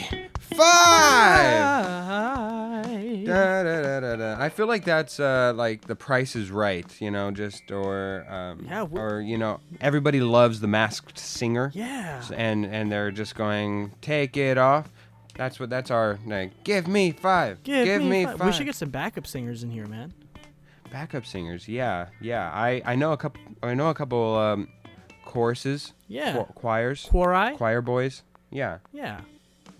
five. Da, da, da, da. I feel like that's uh, like the Price is Right, you know, just or um, Yeah, or you know, everybody loves the Masked Singer. Yeah. And and they're just going take it off. That's what that's our like. Give me five. Give, me, five. five. We should get some backup singers in here, man. backup singers. Yeah, yeah. I I know a couple. I know a couple um, choruses. Yeah. cho- choirs. Quori? choir boys. Yeah, Yeah.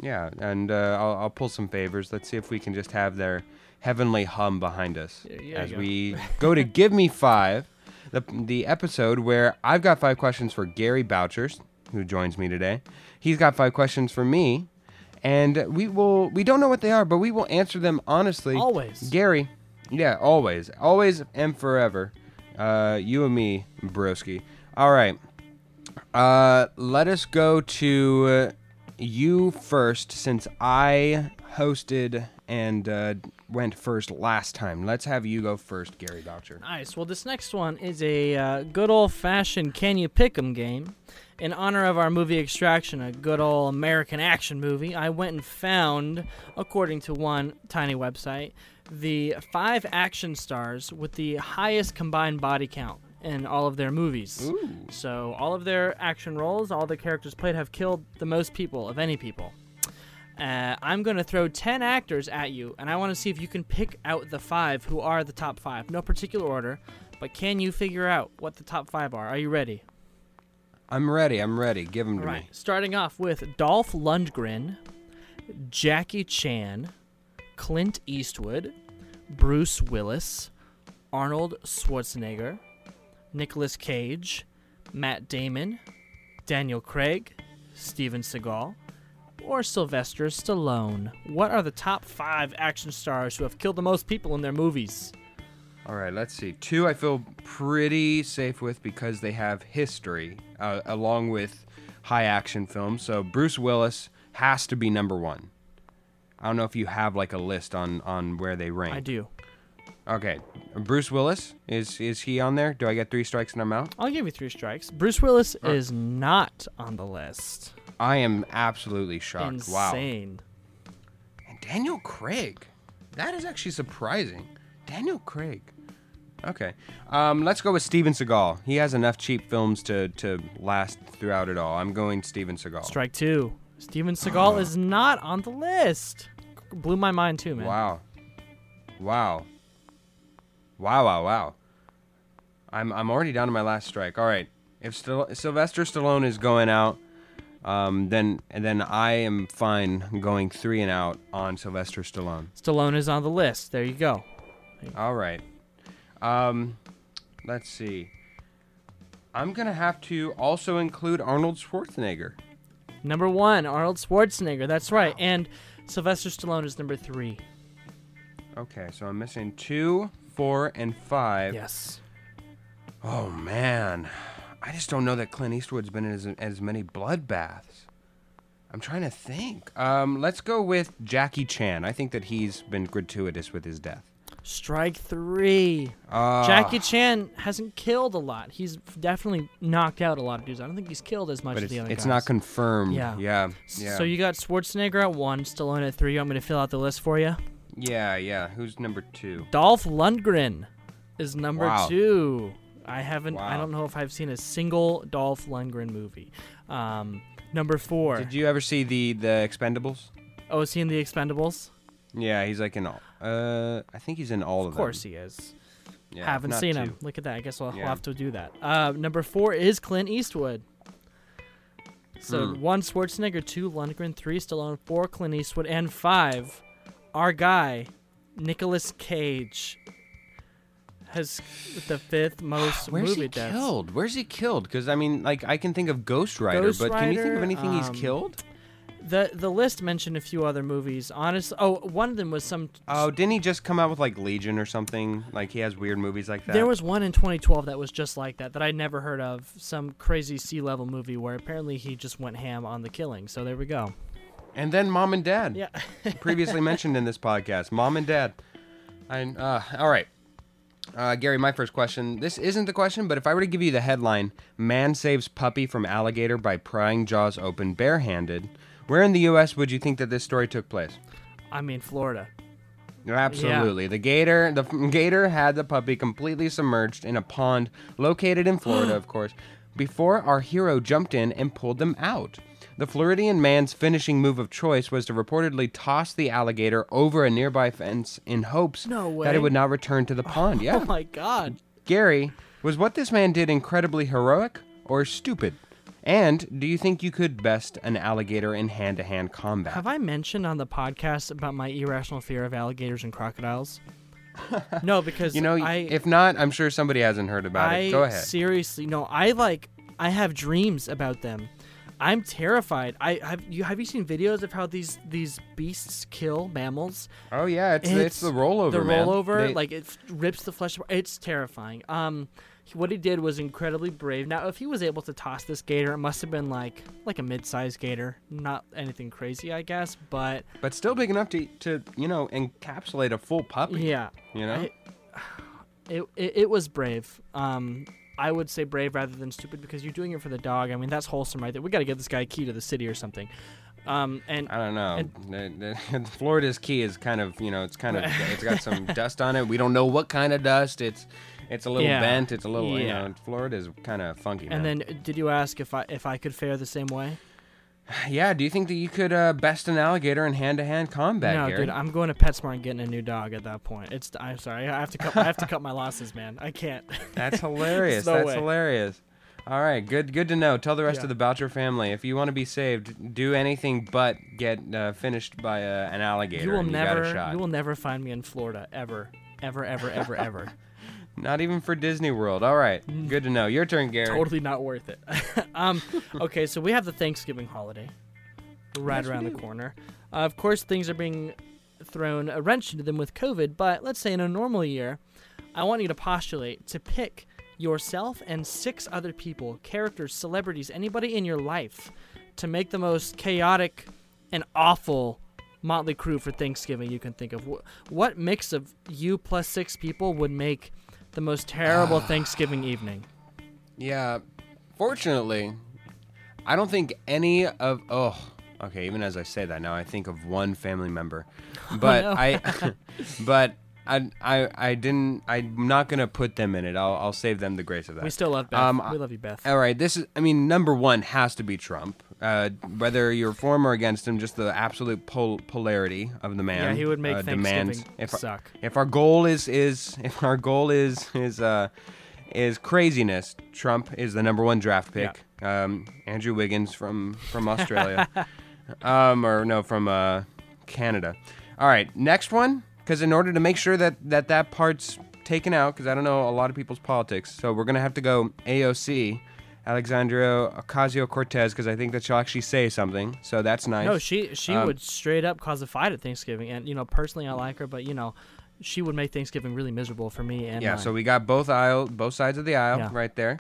Yeah. And uh, I'll I'll pull some favors. Let's see if we can just have their heavenly hum behind us Yeah, yeah, as we go to give me five. The, the episode where I've got five questions for Gary Bouchers, who joins me today. He's got five questions for me, and we will we don't know what they are, but we will answer them honestly. Always. Gary, yeah, always, always and forever. Uh, you and me, broski. All right. Uh, let us go to uh, you first, since I hosted and uh, went first last time. Let's have you go first, Gary Boucher. Nice. Well, this next one is a uh, good old fashioned can you pick 'em game. In honor of our movie Extraction, a good old American action movie, I went and found, according to one tiny website, the five action stars with the highest combined body count in all of their movies. So, all of their action roles, all the characters played, have killed the most people of any people. Uh, I'm going to throw 10 actors at you, and I want to see if you can pick out the five who are the top five. No particular order, but can you figure out what the top five are? Are you ready? I'm ready. I'm ready. Give them to right. me. Starting off with Dolph Lundgren, Jackie Chan, Clint Eastwood, Bruce Willis, Arnold Schwarzenegger, Nicolas Cage, Matt Damon, Daniel Craig, Steven Seagal, or Sylvester Stallone. What are the top five action stars who have killed the most people in their movies? All right, let's see. Two, I feel pretty safe with because they have history uh, along with high action films. So Bruce Willis has to be number one. I don't know if you have like a list on on where they rank. I do. Okay, Bruce Willis is is he on there? Do I get three strikes and I'm out? I'll give you three strikes. Bruce Willis is not on the list. I am absolutely shocked. Wow. Insane. And Daniel Craig, that is actually surprising. Daniel Craig. Okay, um, let's go with Steven Seagal. He has enough cheap films to to last throughout it all. I'm going Steven Seagal. Strike two. Steven Seagal is not on the list. Blew my mind too, man. Wow. Wow. Wow, wow, wow. I'm I'm already down to my last strike. All right. If Sylvester Stallone is going out, um, then and then I am fine going three and out on Sylvester Stallone. Stallone is on the list. There you go. All right. Um, let's see. I'm gonna have to also include Arnold Schwarzenegger. Number one, Arnold Schwarzenegger. That's right. And Sylvester Stallone is number three. Okay, so I'm missing two, four, and five. Yes. Oh man, I just don't know that Clint Eastwood's been in as, as many bloodbaths. I'm trying to think. Um, let's go with Jackie Chan. I think that he's been gratuitous with his death. Strike three. Uh, Jackie Chan hasn't killed a lot. He's definitely knocked out a lot of dudes. I don't think he's killed as much as the other it's guys. not confirmed. Yeah. yeah, yeah. So you got Schwarzenegger at one, Stallone at three. You want me to fill out the list for you? Yeah, yeah. Who's number two? Dolph Lundgren is number Wow. two. I haven't. I don't know if I've seen a single Dolph Lundgren movie. Um, number four. Did you ever see the the Expendables? oh, is he in the Expendables? Yeah, he's like in all. Uh, I think he's in all of, Of course he is. Yeah, Haven't seen two. him. Look at that. I guess we'll, we'll have to do that. Uh, number four is Clint Eastwood. So Hmm. one Schwarzenegger, two Lundgren, three Stallone, four Clint Eastwood, and five, our guy, Nicolas Cage, has the fifth most Where's movie he deaths. killed? Where's he killed? Because I mean, like I can think of Ghost Rider, Ghost but can you think of Rider, anything he's um, killed? The the list mentioned a few other movies. Honestly, oh, one of them was some. Oh, didn't he just come out with like Legion or something? Like he has weird movies like that. There was one in 2012 that was just like that that I'd never heard of. Some crazy sea level movie where apparently he just went ham on the killing. So there we go. And then Mom and Dad. Yeah. previously mentioned in this podcast. Mom and Dad. I uh, all right. Uh, Gary, my first question. This isn't the question, but if I were to give you the headline, "Man saves puppy from alligator by prying jaws open barehanded," Where in the U.S. would you think that this story took place? I mean, Florida. Absolutely. The gator, the gator had the puppy completely submerged in a pond located in Florida, of course, before our hero jumped in and pulled them out. The Floridian man's finishing move of choice was to reportedly toss the alligator over a nearby fence in hopes No that way. it would not return to the oh pond. Yeah. Oh my God. Gary, was what this man did incredibly heroic or stupid? And do you think you could best an alligator in hand to hand combat? Have I mentioned on the podcast about my irrational fear of alligators and crocodiles? no, because you know, I, if not, I'm sure somebody hasn't heard about I it. Go ahead. seriously no. I like I have dreams about them. I'm terrified. I have you have you seen videos of how these these beasts kill mammals? Oh yeah, it's it's, the rollover. The rollover, They- like it rips the flesh. apart. It's terrifying. Um, what he did was incredibly brave. Now, if he was able to toss this gator, it must have been like like a mid-sized gator, not anything crazy, I guess. But but still big enough to to you know encapsulate a full puppy. yeah, You know. I- it, it it was brave. Um, I would say brave rather than stupid because you're doing it for the dog. I mean, that's wholesome right there. We got to get this guy a key to the city or something. Um, and I don't know. The- Florida's key is kind of you know it's kind of it's got some dust on it. We don't know what kind of dust. It's it's a little Yeah. bent. It's a little you know. Florida's kind of funky. and man. then, uh, did you ask if I if I could fare the same way? Yeah. Do you think that you could uh, best an alligator in hand to hand combat, no, dude, I'm going to PetSmart and getting a new dog at that point. It's I'm sorry, I have to cut I have to cut my losses, man. I can't. That's hilarious. no That's way. hilarious. All right, good good to know. Tell the rest Yeah. of the Boucher family if you want to be saved, do anything but get uh, finished by uh, an alligator. you will you never got a shot. you will never find me in Florida ever, ever, ever, ever, ever. Not even for Disney World. All right, good to know. Your turn, Gary. totally not worth it. um, okay, so we have the Thanksgiving holiday right Yes, we around the do. corner. Uh, of course, things are being thrown a wrench into them with COVID, but let's say in a normal year, I want you to postulate to pick yourself and six other people, characters, celebrities, anybody in your life, to make the most chaotic and awful Motley Crew for Thanksgiving you can think of. Wh- What mix of you plus six people would make the most terrible Thanksgiving evening? Yeah, fortunately, I don't think any of oh okay. Even as I say that now, I think of one family member, but Oh, no. I, but I, I I didn't. I'm not gonna put them in it. I'll I'll save them the grace of that. We still love Beth. Um, we love you, Beth. All right, this is. I mean, number one has to be Trump. Uh, whether you're for him or against him, just the absolute pol- polarity of the man. yeah, he would make uh, Thanksgiving demands. If suck. if our goal is is if our goal is is uh is craziness, Trump is the number one draft pick. Um, Andrew Wiggins from from Australia, um, or no, from uh, Canada. All right, next one, because in order to make sure that that that part's taken out, because I don't know a lot of people's politics, so we're gonna have to go AOC. Alexandria Ocasio Cortez, because I think that she'll actually say something, so that's nice. No, she she Um, would straight up cause a fight at Thanksgiving, and you know personally I like her, but you know she would make Thanksgiving really miserable for me. And Yeah, mine. so we got both aisle, both sides of the aisle Yeah. right there.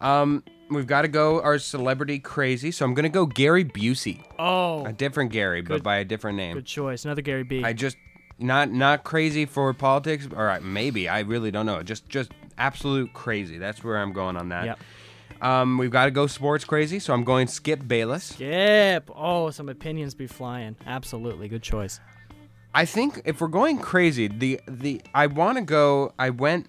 Um, we've got to go our celebrity crazy, so I'm gonna go Gary Busey, oh, a different Gary, but by a different name. good choice, another Gary B. I just not not crazy for politics, All right, maybe I really don't know. Just just absolute crazy. That's where I'm going on that. Yep. Um, we've got to go sports crazy, so I'm going Skip Bayless. Skip. Oh, some opinions be flying. Absolutely, good choice. I think if we're going crazy, the the I want to go. I went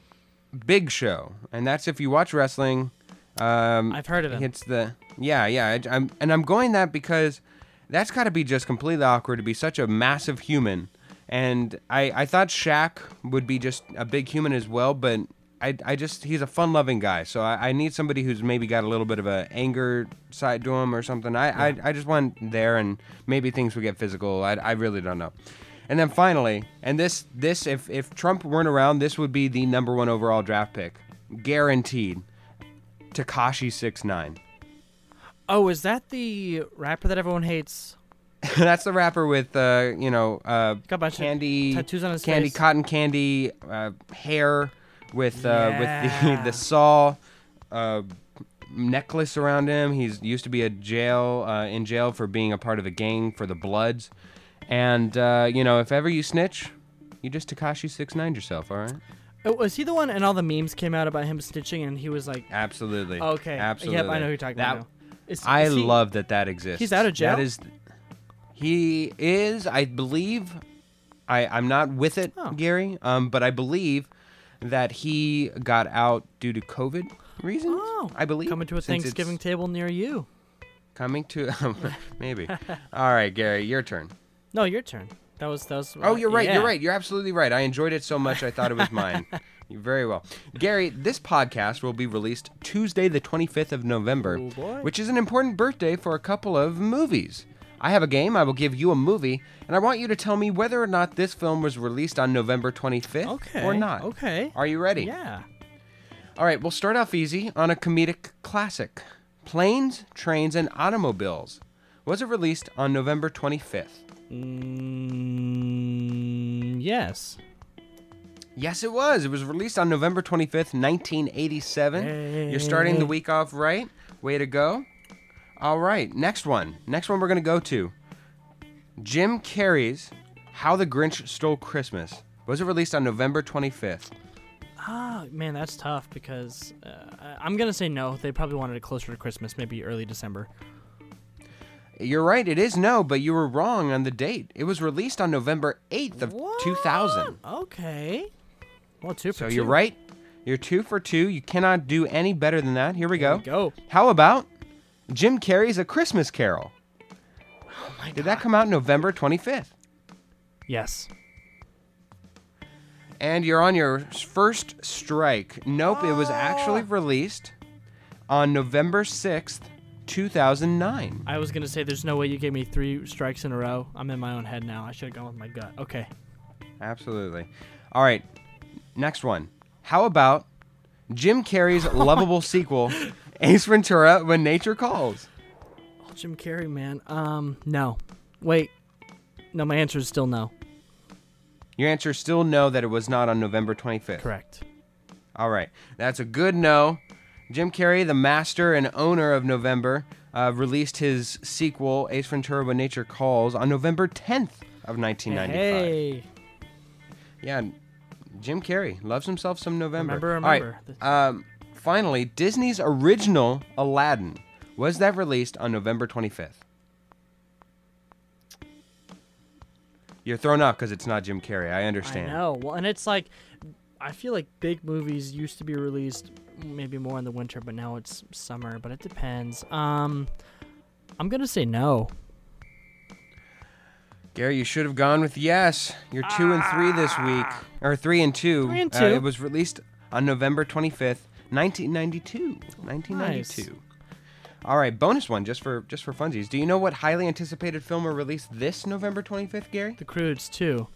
Big Show, and that's if you watch wrestling. Um, I've heard of him. It's the yeah, yeah. I, am and I'm going that because that's got to be just completely awkward to be such a massive human. And I I thought Shaq would be just a big human as well, but I, I just he's a fun loving guy. So I, I need somebody who's maybe got a little bit of a anger side to him or something. I, I I just want there and maybe things would get physical. I, I really don't know. And then finally, and this this if if Trump weren't around, this would be the number one overall draft pick, guaranteed. Tekashi six nine. Oh, is that the rapper that everyone hates? That's the rapper with uh, you know, uh, Got a bunch of candy, tattoos on his candy, face. cotton candy, uh, hair with uh, with the the saw uh, necklace around him. He's used to be a jail uh, in jail for being a part of a gang for the Bloods, and uh, you know, if ever you snitch, you just Tekashi six nine yourself. All right, Oh, was he the one? And all the memes came out about him snitching, and he was like, absolutely. "Okay, absolutely. Yep, I know who you're talking That- about." Is- I is he- love that that exists. He's out of jail? That is, He is, I believe, I, I'm not with it, Oh. Gary, um, but I believe that he got out due to COVID reasons. Oh, I believe. Coming to a since Thanksgiving table near you. Coming to, maybe. All right, Gary, your turn. No, your turn. That was that was. Oh, you're right. yeah. You're right. You're absolutely right. I enjoyed it so much I thought it was mine. Very well. Gary, this podcast will be released Tuesday, the 25th of November, Oh, which is an important birthday for a couple of movies. I have a game. I will give you a movie, and I want you to tell me whether or not this film was released on November 25th Okay. or not. Okay. Are you ready? Yeah. All right, we'll start off easy on a comedic classic Planes, Trains, and Automobiles. Was it released on November 25th? Mm, yes. Yes, it was. It was released on November 25th, 1987. You're starting the week off right. Way to go. All right, next one. Next one we're going to go to Jim Carrey's How the Grinch Stole Christmas. Was it released on November 25th? Ah, man, that's tough because uh, I'm gonna say no. They probably wanted it closer to Christmas, maybe early December. You're right, it is no, but you were wrong on the date. It was released on November 8th of 2000. Okay. Well, two for So two. you're right. You're two for two. You cannot do any better than that. Here we There go. we go. How about Jim Carrey's A Christmas Carol? Oh my Did that come out November 25th? Yes. And you're on your first strike. Nope, it was actually Ah. released on November 6th, 2009. I was gonna say there's no way you gave me three strikes in a row. I'm in my own head now. I should have gone with my gut. Okay. Absolutely. All right, next one. How about Jim Carrey's lovable sequel, Ace Ventura When Nature Calls? Oh, Jim Carrey, man. Um, no. Wait. No, my answer is still no. Your answer is still no, that it was not on November 25th. Correct. All right, that's a good no. Jim Carrey, the master and owner of November, uh, released his sequel, Ace Ventura: When Nature Calls, on November 10th of 1995. Hey. Yeah, Jim Carrey loves himself some November. Remember, All right, remember. um, finally, Disney's original Aladdin was that released on November 25th. You're thrown off because it's not Jim Carrey. I understand. I know. Well, and it's like, I feel like big movies used to be released maybe more in the winter, but now it's summer. But it depends. Um, I'm gonna say no. Gary, you should have gone with yes. You're two and three this week, or three and two. Three and Uh, two. it was released on November 25th, 1992. 1992. All right, bonus one just for just for funsies. Do you know what highly anticipated film will release this November 25th, Gary? The Croods too.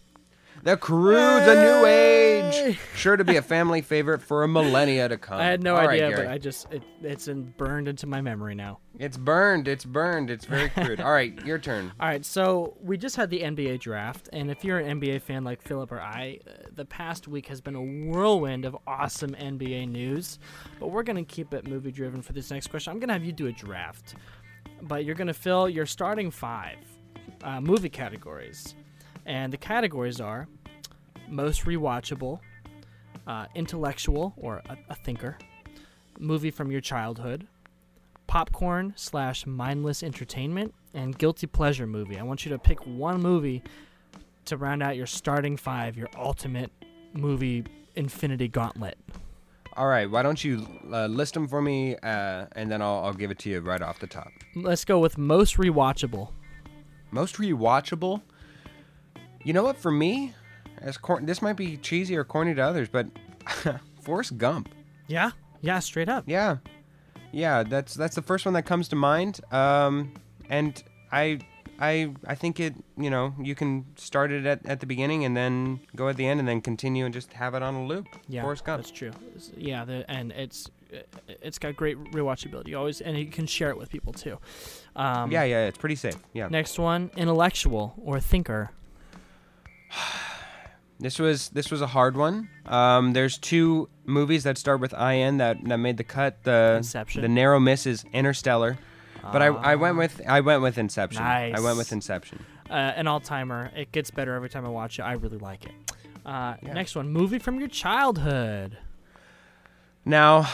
The Croods, the New Age. Sure to be a family favorite for a millennia to come. I had no All right, idea, Gary. but I just it, it's in, burned into my memory now. It's burned. It's burned. It's very crude. All right, your turn. All right, so we just had the NBA draft, and if you're an NBA fan like Philip or I, uh, the past week has been a whirlwind of awesome NBA news. But we're gonna keep it movie driven for this next question. I'm gonna have you do a draft, but you're gonna fill your starting five uh, movie categories, and the categories are most rewatchable, uh, intellectual or a, a thinker, movie from your childhood, popcorn slash mindless entertainment and guilty pleasure movie. I want you to pick one movie to round out your starting five, your ultimate movie infinity gauntlet. All right, why don't you uh, list them for me, uh, and then I'll, I'll give it to you right off the top. Let's go with most rewatchable. Most rewatchable. You know what? For me, as cor- this might be cheesy or corny to others, but Forrest Gump. Yeah, yeah, straight up. Yeah, yeah. That's that's the first one that comes to mind. Um, and I, I, I think it. You know, you can start it at, at the beginning and then go at the end and then continue and just have it on a loop. Yeah, Forrest Gump. that's true. Yeah, the, and it's it's got great rewatchability. You always and you can share it with people too. Um, yeah, yeah. It's pretty safe. Yeah. Next one, intellectual or thinker. This was this was a hard one. Um, there's two movies that start with IN that, that made the cut. The Inception. the narrow miss is Interstellar, but I, I went Ah. with I went with Inception. Nice. I went with Inception. uh, an all timer. It gets better every time I watch it. I really like it. Uh, Yeah. Next one, movie from your childhood. Now,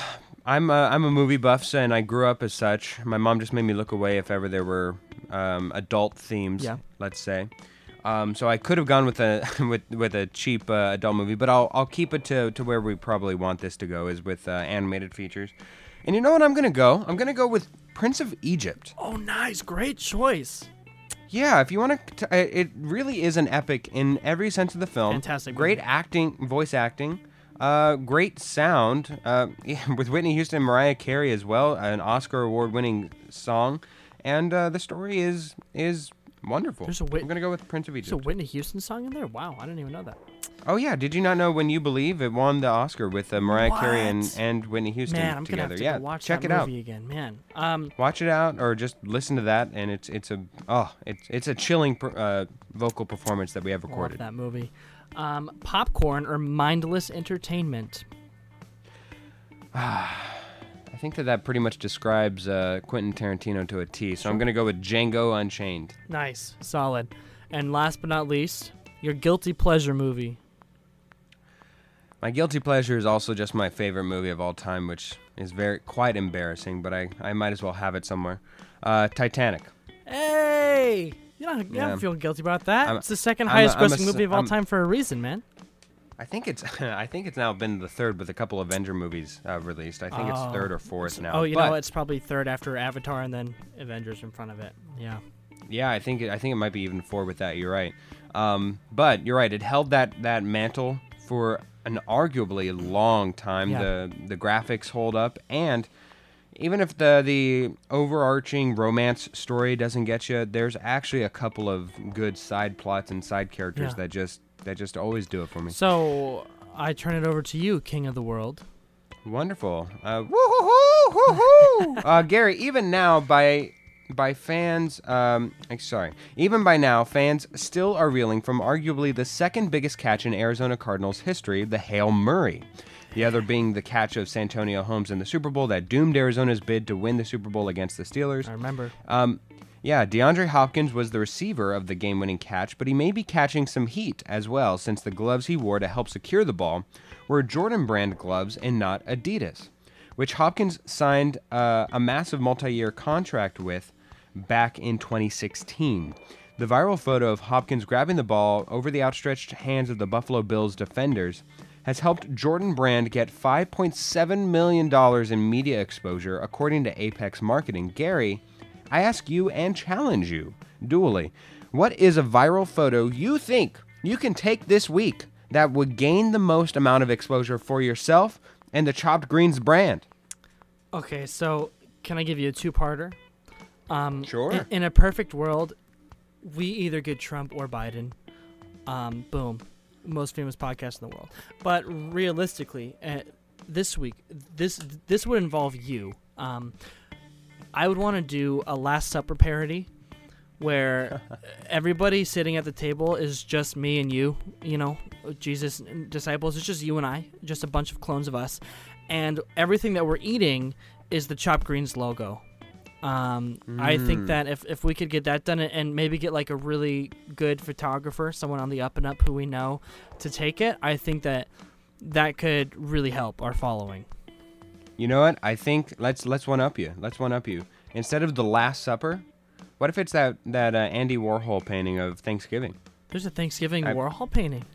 I'm a, I'm a movie buff, so- and I grew up as such. My mom just made me look away if ever there were um, adult themes. Yeah. Let's say. Um, so I could have gone with a with with a cheap uh, adult movie, but I'll I'll keep it to, to where we probably want this to go is with uh, animated features. And you know what I'm gonna go? I'm gonna go with Prince of Egypt. Oh, nice, great choice. Yeah, if you want to, it really is an epic in every sense of the film. Fantastic Great movie. acting, voice acting, uh, great sound, uh, yeah, with Whitney Houston and Mariah Carey as well, an Oscar award-winning song, and uh, the story is is wonderful. There's a Whit- I'm gonna go with Prince of There's Egypt. a Whitney Houston song in there. Wow, I didn't even know that. oh yeah, did you not know When You Believe it won the Oscar with uh, Mariah Carey and, and Whitney Houston Man, I'm together? gonna have to yeah, go watch check that it out. movie again. Man, um, Watch it out, or just listen to that, and it's it's a oh it's it's a chilling uh, vocal performance that we have love recorded. that movie. Um, popcorn or mindless entertainment. I think that that pretty much describes uh, Quentin Tarantino to a T. So I'm gonna go with Django Unchained. Nice, solid. And last but not least, your guilty pleasure movie. My guilty pleasure is also just my favorite movie of all time, which is very quite embarrassing, but I, I might as well have it somewhere. Uh, Titanic. Hey, you don't, you Yeah. don't feel guilty about that. I'm- it's the 2nd highest a, grossing movie of all I'm- time for a reason, man. I think it's I think it's now been the third with a couple Avenger movies uh, released. I think Oh. it's third or fourth now. oh, you but know, it's probably third after Avatar and then Avengers in front of it. Yeah. Yeah, I think it, I think it might be even four with that. You're right. Um, but you're right. It held that that mantle for an arguably long time. Yeah. The the graphics hold up, and even if the the overarching romance story doesn't get you, there's actually a couple of good side plots and side characters Yeah. that just that just always do it for me. So I turn it over to you, King of the World. Wonderful. Uh, woo-hoo-hoo, woo-hoo. uh, Gary, even now by by fans, um, I'm sorry, even by now, fans still are reeling from arguably the second biggest catch in Arizona Cardinals history, the Hail Murray. The other being the catch of Santonio Holmes in the Super Bowl that doomed Arizona's bid to win the Super Bowl against the Steelers. I remember. Um, yeah, DeAndre Hopkins was the receiver of the game winning catch, but he may be catching some heat as well since the gloves he wore to help secure the ball were Jordan brand gloves and not Adidas, which Hopkins signed uh, a massive multi year contract with back in 2016. The viral photo of Hopkins grabbing the ball over the outstretched hands of the Buffalo Bills defenders has helped Jordan Brand get $5.7 million in media exposure, according to Apex Marketing. Gary, I ask you and challenge you, dually, what is a viral photo you think you can take this week that would gain the most amount of exposure for yourself and the Chopped Greens brand? Okay, so can I give you a two-parter? Um, Sure. In, in a perfect world, we either get Trump or Biden. Um, boom, most famous podcast in the world. But realistically, uh, this week, this this would involve you. Um, I would want to do a Last Supper parody, where everybody sitting at the table is just me and you. You know, Jesus and disciples. It's just you and I, just a bunch of clones of us, and everything that we're eating is the Chop Greens logo. Um, I think Mm. that if, if we could get that done and maybe get like a really good photographer, someone on the up and up who we know to take it, I think that that could really help our following. You know what? I think let's let's one up you. Let's one up you. Instead of the Last Supper, what if it's that that uh, Andy Warhol painting of Thanksgiving? There's a Thanksgiving I- Warhol painting.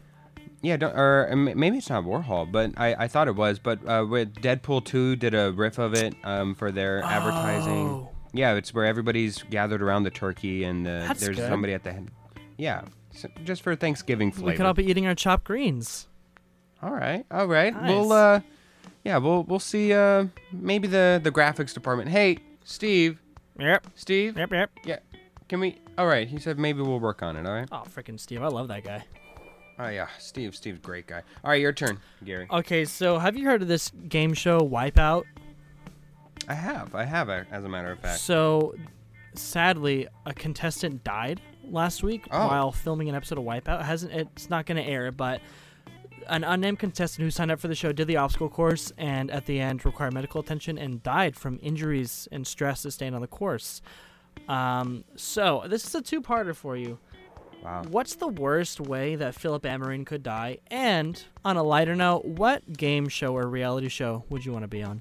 Yeah, don't, or uh, maybe it's not Warhol, but I, I thought it was. But uh, with Deadpool 2 did a riff of it um, for their advertising. Oh. Yeah, it's where everybody's gathered around the turkey and That's there's good. somebody at the head. Yeah, so just for Thanksgiving flavor. We could all be eating our chopped greens. all right, all right. Nice. We'll uh, yeah, we'll we'll see. Uh, maybe the the graphics department. Hey, Steve, Yep. Steve. Yep. Yep. Yeah, can we? All right. He said maybe we'll work on it. All right. Oh, freaking Steve! I love that guy. Oh yeah, Steve. Steve's great guy. All right, your turn, Gary. Okay, so have you heard of this game show Wipeout? I have. I have. As a matter of fact. So, sadly, a contestant died last week Oh. while filming an episode of Wipeout. It hasn't it's not going to air, but an unnamed contestant who signed up for the show did the obstacle course and at the end required medical attention and died from injuries and stress sustained on the course. Um, so this is a two-parter for you. Wow. What's the worst way that Philip Amarin could die? And on a lighter note, what game show or reality show would you want to be on?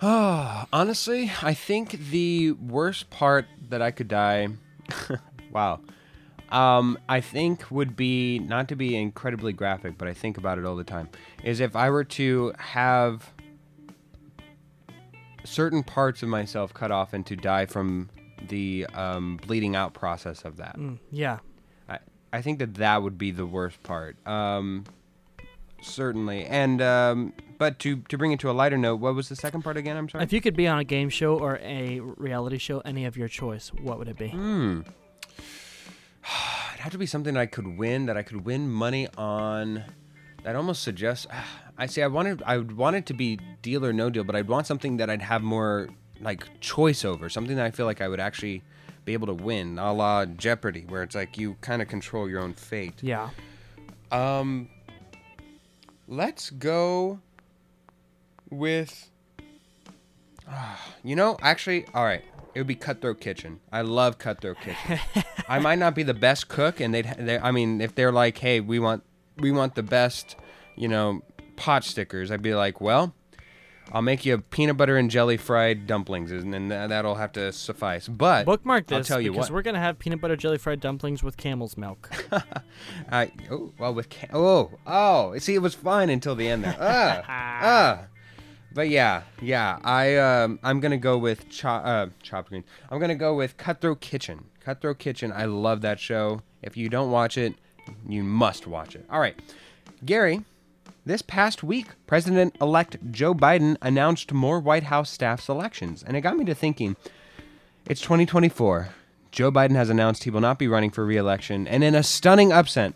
Oh, honestly, I think the worst part that I could die. wow. Um, I think would be not to be incredibly graphic, but I think about it all the time. Is if I were to have certain parts of myself cut off and to die from the um, bleeding out process of that. Mm, yeah. I, I think that that would be the worst part. Um, certainly, and um, but to to bring it to a lighter note, what was the second part again? I'm sorry. If you could be on a game show or a reality show, any of your choice, what would it be? Hmm. It'd have to be something that I could win, that I could win money on. That almost suggests. I say I wanted. I would want it to be deal or no deal, but I'd want something that I'd have more like choice over. Something that I feel like I would actually be able to win, a la Jeopardy, where it's like you kind of control your own fate. Yeah. Um. Let's go with. you know, actually, all right. It would be Cutthroat Kitchen. I love Cutthroat Kitchen. I might not be the best cook, and they'd. They, I mean, if they're like, "Hey, we want, we want the best," you know, pot stickers, I'd be like, "Well, I'll make you peanut butter and jelly fried dumplings, and then that'll have to suffice." But Bookmark this I'll tell you because what. we're gonna have peanut butter jelly fried dumplings with camel's milk. I oh well with ca- oh oh see it was fine until the end there ah ah but yeah yeah I um I'm gonna go with chop uh chop green. I'm gonna go with Cutthroat Kitchen. Cutthroat Kitchen I love that show. If you don't watch it you must watch it. All right Gary this past week President elect Joe Biden announced more White House staff selections and it got me to thinking it's 2024. Joe Biden has announced he will not be running for re-election, and in a stunning upset,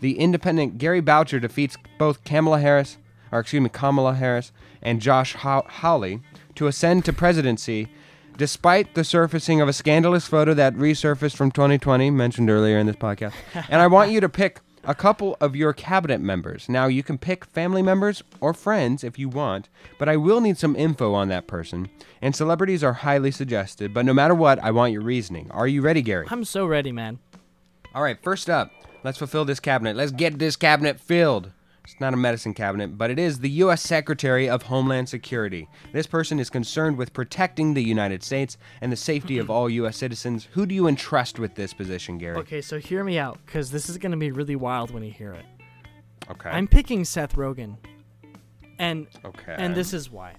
the independent Gary Boucher defeats both Kamala Harris, or excuse me, Kamala Harris and Josh How- Hawley to ascend to presidency, despite the surfacing of a scandalous photo that resurfaced from 2020, mentioned earlier in this podcast. and I want you to pick a couple of your cabinet members. Now, you can pick family members or friends if you want, but I will need some info on that person. And celebrities are highly suggested, but no matter what, I want your reasoning. Are you ready, Gary? I'm so ready, man. All right, first up, let's fulfill this cabinet. Let's get this cabinet filled. It's not a medicine cabinet, but it is the U.S. Secretary of Homeland Security. This person is concerned with protecting the United States and the safety of all U.S. citizens. Who do you entrust with this position, Gary? Okay, so hear me out, because this is gonna be really wild when you hear it. Okay. I'm picking Seth Rogen, and okay. and this is why.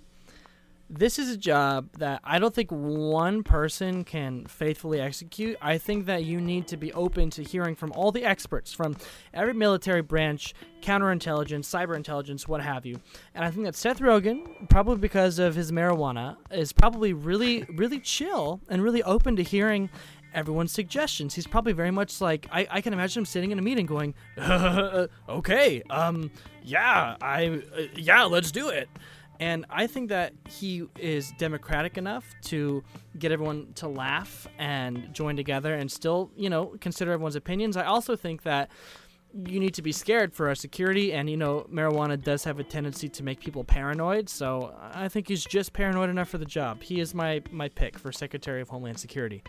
This is a job that I don't think one person can faithfully execute. I think that you need to be open to hearing from all the experts from every military branch, counterintelligence, cyber intelligence, what have you. And I think that Seth Rogen, probably because of his marijuana, is probably really, really chill and really open to hearing everyone's suggestions. He's probably very much like I, I can imagine him sitting in a meeting going, "Okay, um, yeah, I, uh, yeah, let's do it." And I think that he is democratic enough to get everyone to laugh and join together and still, you know, consider everyone's opinions. I also think that you need to be scared for our security and you know marijuana does have a tendency to make people paranoid so i think he's just paranoid enough for the job he is my my pick for secretary of homeland security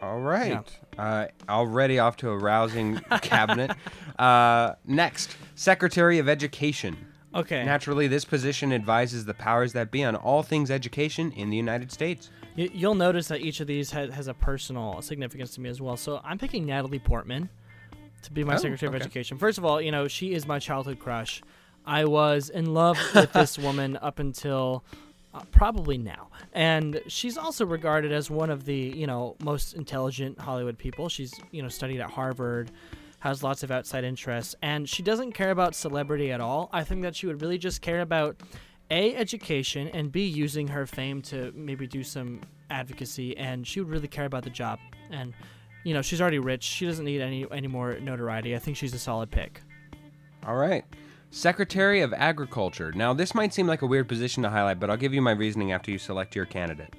All right. Uh, already off to a rousing cabinet. Uh, next, Secretary of Education. Okay Naturally, this position advises the powers that be on all things education in the United States. Y- You'll notice that each of these ha- has a personal significance to me as well. So I'm picking Natalie Portman to be my Oh, Secretary of. Education. First of all, you know, she is my childhood crush. I was in love with this woman up until uh, probably now. And she's also regarded as one of the, you know, most intelligent Hollywood people. She's, you know, studied at Harvard, has lots of outside interests, and she doesn't care about celebrity at all. I think that she would really just care about a education and b using her fame to maybe do some advocacy and she would really care about the job and you know she's already rich she doesn't need any any more notoriety i think she's a solid pick All right. Secretary of Agriculture. Now, this might seem like a weird position to highlight, but I'll give you my reasoning after you select your candidate.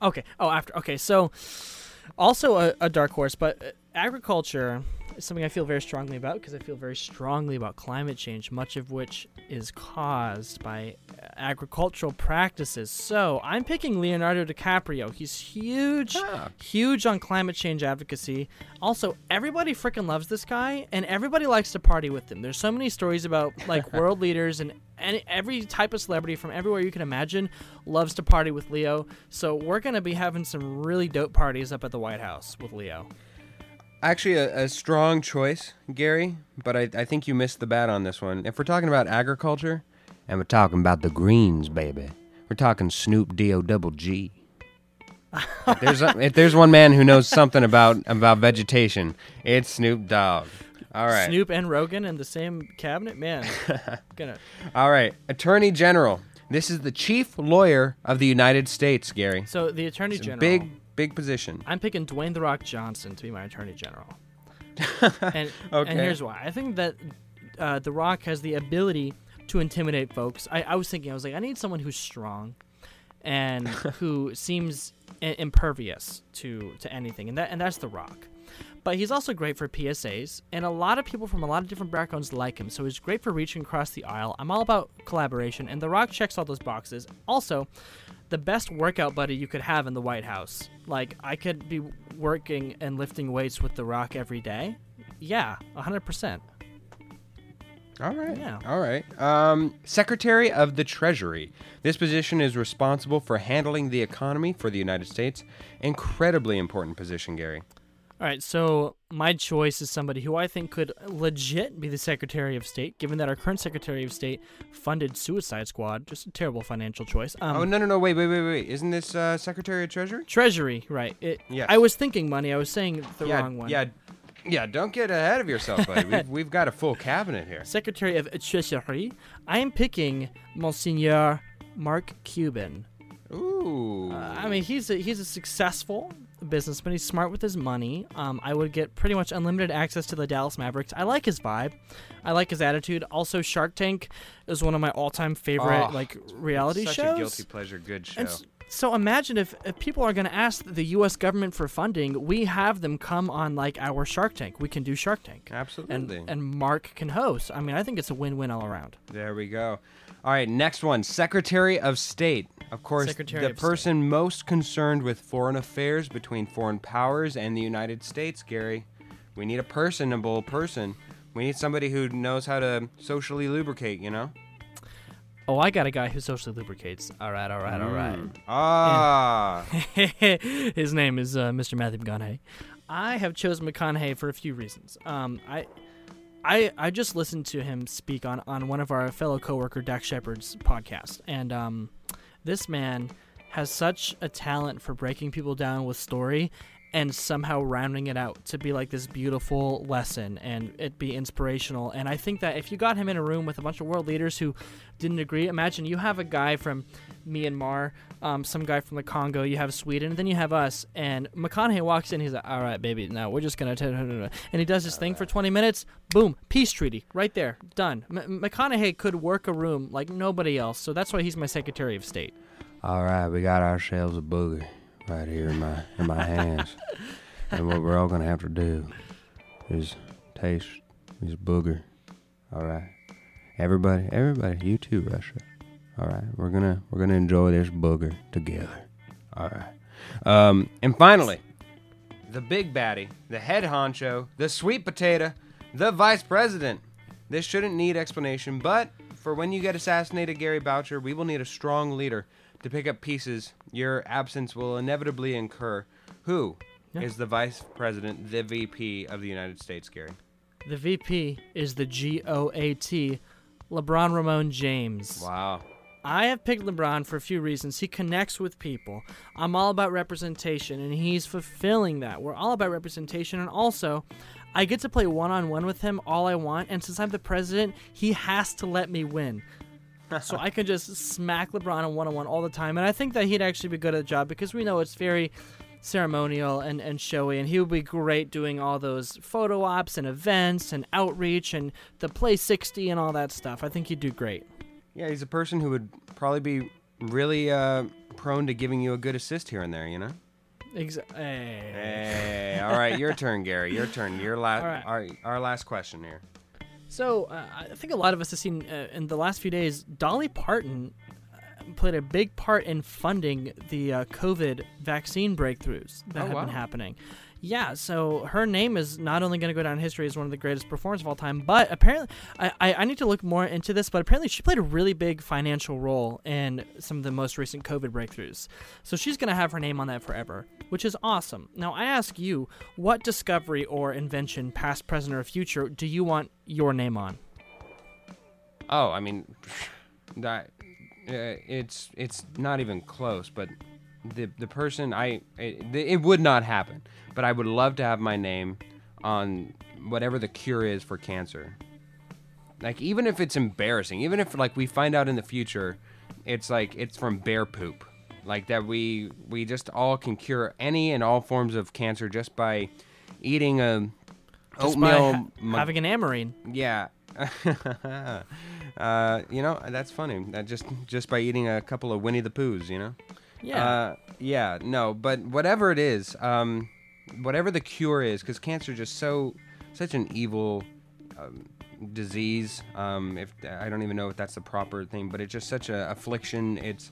okay oh after okay so also a, a dark horse but uh, agriculture is something i feel very strongly about because i feel very strongly about climate change much of which is caused by uh, agricultural practices so i'm picking leonardo dicaprio he's huge Ah. huge on climate change advocacy. Also, everybody freaking loves this guy, and everybody likes to party with him. There's so many stories about like world leaders and any, every type of celebrity from everywhere you can imagine loves to party with Leo. So we're gonna be having some really dope parties up at the White House with Leo. Actually, a, a strong choice, Gary, but I, I think you missed the bat on this one. If we're talking about agriculture, and we're talking about the greens, baby, we're talking Snoop D-O double G. if, there's a, if there's one man who knows something about about vegetation, it's Snoop Dogg. All right. Snoop and Rogen in the same cabinet, man. gonna All right. Attorney General. This is the chief lawyer of the United States, Gary. so the Attorney General. big, big position. I'm picking Dwayne the Rock Johnson to be my Attorney General. and, Okay. and here's why. I think that uh, The Rock has the ability to intimidate folks. I, I was thinking, I was like, I need someone who's strong and who seems I- impervious to, to anything, and that and that's The Rock. But he's also great for PSAs, and a lot of people from a lot of different backgrounds like him. So he's great for reaching across the aisle. I'm all about collaboration, and The Rock checks all those boxes. Also, the best workout buddy you could have in the White House. Like I could be working and lifting weights with The Rock every day. Yeah, 100%. All right. Yeah. All right. Um, Secretary of the Treasury. This position is responsible for handling the economy for the United States. Incredibly important position, Gary. All right, so my choice is somebody who I think could legit be the Secretary of State, given that our current Secretary of State funded Suicide Squad. Just a terrible financial choice. Um, oh no no no wait wait wait wait! Isn't this uh, Secretary of Treasury? Treasury, right? It, Yes. I was thinking money. I was saying the yeah wrong one. yeah yeah. Don't get ahead of yourself, buddy. we've, we've got a full cabinet here. Secretary of Treasury. I am picking Monsignor Mark Cuban. Ooh. Uh, I mean, he's a, he's a successful businessman. He's smart with his money. Um, I would get pretty much unlimited access to the Dallas Mavericks. I like his vibe. I like his attitude. Also, Shark Tank is one of my all-time favorite Oh, like reality Such shows. a guilty pleasure, good show. So imagine if, if people are going to ask the U.S. government for funding, we have them come on like our Shark Tank. We can do Shark Tank, and Absolutely. and Mark can host. I mean, I think it's a win-win all around. There we go. All right, next one Secretary of State. Of course, Secretary the of State. person most concerned with foreign affairs between foreign powers and the United States, Gary. We need a personable person. We need somebody who knows how to socially lubricate, you know? Oh, I got a guy who socially lubricates. All right, all right, all right. Mm. Ah. His name is uh, Mr. Matthew McConaughey. I have chosen McConaughey for a few reasons. Um, I, I, I just listened to him speak on, on one of our fellow coworker Dax Shepard's podcast, and um, this man has such a talent for breaking people down with story and somehow rounding it out to be like this beautiful lesson and it be inspirational. And I think that if you got him in a room with a bunch of world leaders who didn't agree, imagine you have a guy from Myanmar, um, some guy from the Congo, you have Sweden, and then you have us. And McConaughey walks in, he's like, "All right, baby, now we're just gonna," t- t- t- t-" and he does this thing for 20 minutes. Boom, peace treaty, right there, done. M- McConaughey could work a room like nobody else, so that's why he's my Secretary of State. All right, we got ourselves a booger right here in my in my hands, and what we're all gonna have to do is taste this booger. All right, everybody, everybody, you too, Russia. All right, we're gonna we're gonna enjoy this booger together. All right, um, and finally, the big baddie, the head honcho, the sweet potato, the vice president. This shouldn't need explanation, but for when you get assassinated, Gary Boucher, we will need a strong leader to pick up pieces your absence will inevitably incur. Who is Yeah. the vice president, the VP of the United States, Gary? The VP is the G O A T, LeBron Raymone James. Wow. I have picked LeBron for a few reasons. He connects with people. I'm all about representation, and he's fulfilling that. We're all about representation, and also, I get to play one on one with him all I want. And since I'm the president, he has to let me win. So I can just smack LeBron on one on one all the time. And I think that he'd actually be good at the job because we know it's very ceremonial and, and showy, and he would be great doing all those photo ops and events and outreach and the Play 60 and all that stuff. I think he'd do great. Yeah, he's a person who would probably be really uh, prone to giving you a good assist here and there, you know? Exa- hey. Hey, all right, your turn, Gary. Your turn. Your last, All right. our, our last question here. So uh, I think a lot of us have seen uh, in the last few days. Dolly Parton uh, played a big part in funding the uh, COVID vaccine breakthroughs that Oh, have wow. been happening. Yeah, so her name is not only going to go down in history as one of the greatest performers of all time, but apparently, I, I, I need to look more into this, but apparently she played a really big financial role in some of the most recent COVID breakthroughs. So she's going to have her name on that forever, which is awesome. Now, I ask you, what discovery or invention, past, present, or future, do you want your name on? Oh, I mean, that uh, it's it's not even close. But the the person I it, it would not happen. But I would love to have my name on whatever the cure is for cancer. Like even if it's embarrassing, even if like we find out in the future, it's like it's from bear poop. Like that we we just all can cure any and all forms of cancer just by eating a Just by oatmeal. ha- having an amarine. yeah. uh, you know that's funny. That just just by eating a couple of Winnie the Poohs, you know. Yeah. Uh, yeah. No, but whatever it is, um, whatever the cure is, because cancer is just so such an evil um, disease. Um, if I don't even know if that's the proper thing, but it's just such an affliction. It's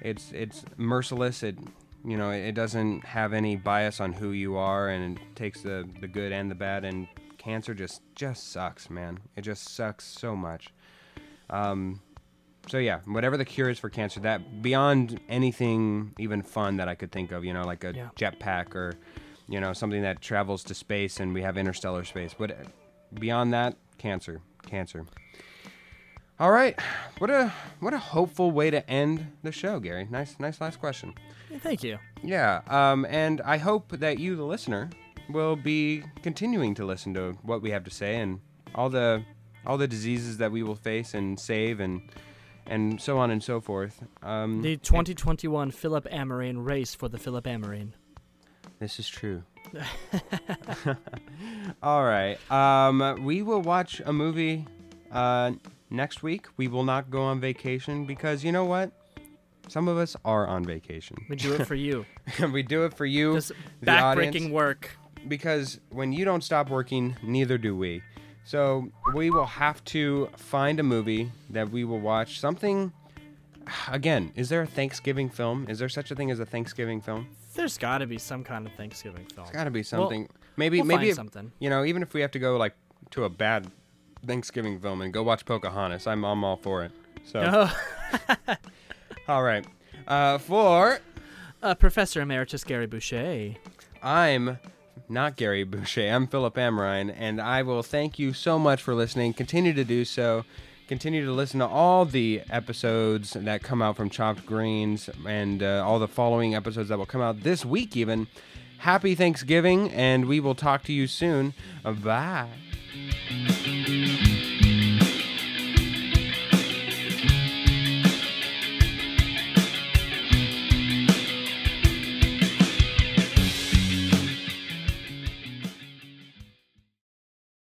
it's it's merciless. It you know it, it doesn't have any bias on who you are, and it takes the the good and the bad. And cancer just just sucks, man. It just sucks so much. Um, so yeah, whatever the cure is for cancer, that beyond anything even fun that I could think of, you know, like a Yeah. jetpack or you know something that travels to space and we have interstellar space. But beyond that, cancer, cancer. All right, what a what a hopeful way to end the show, Gary. Nice nice last question. Thank you. Yeah, um, and I hope that you, the listener, will be continuing to listen to what we have to say and all the all the diseases that we will face and save and and so on and so forth. Um, The 2021 Philip Amrine race for the Philip Amrine. this is true. all right, um, we will watch a movie uh, next week. We will not go on vacation because you know what? Some of us are on vacation. We do it for you. we do it for you, This backbreaking audience. work. because when you don't stop working, neither do we. So we will have to find a movie that we will watch. Something. Again, is there a Thanksgiving film? Is there such a thing as a Thanksgiving film? There's got to be some kind of Thanksgiving film. There's got to be something. maybe we'll maybe find if- something. you know, even if we have to go like to a bad Thanksgiving film and go watch Pocahontas, I'm I'm all for it. So Oh, all right, uh, for uh, Professor Emeritus Gary Boucher. I'm not Gary Boucher. I'm Philip Amrine, and I will thank you so much for listening. Continue to do so. Continue to listen to all the episodes that come out from Chopped Greens and uh, all the following episodes that will come out this week, even. Happy Thanksgiving, and we will talk to you soon. Bye.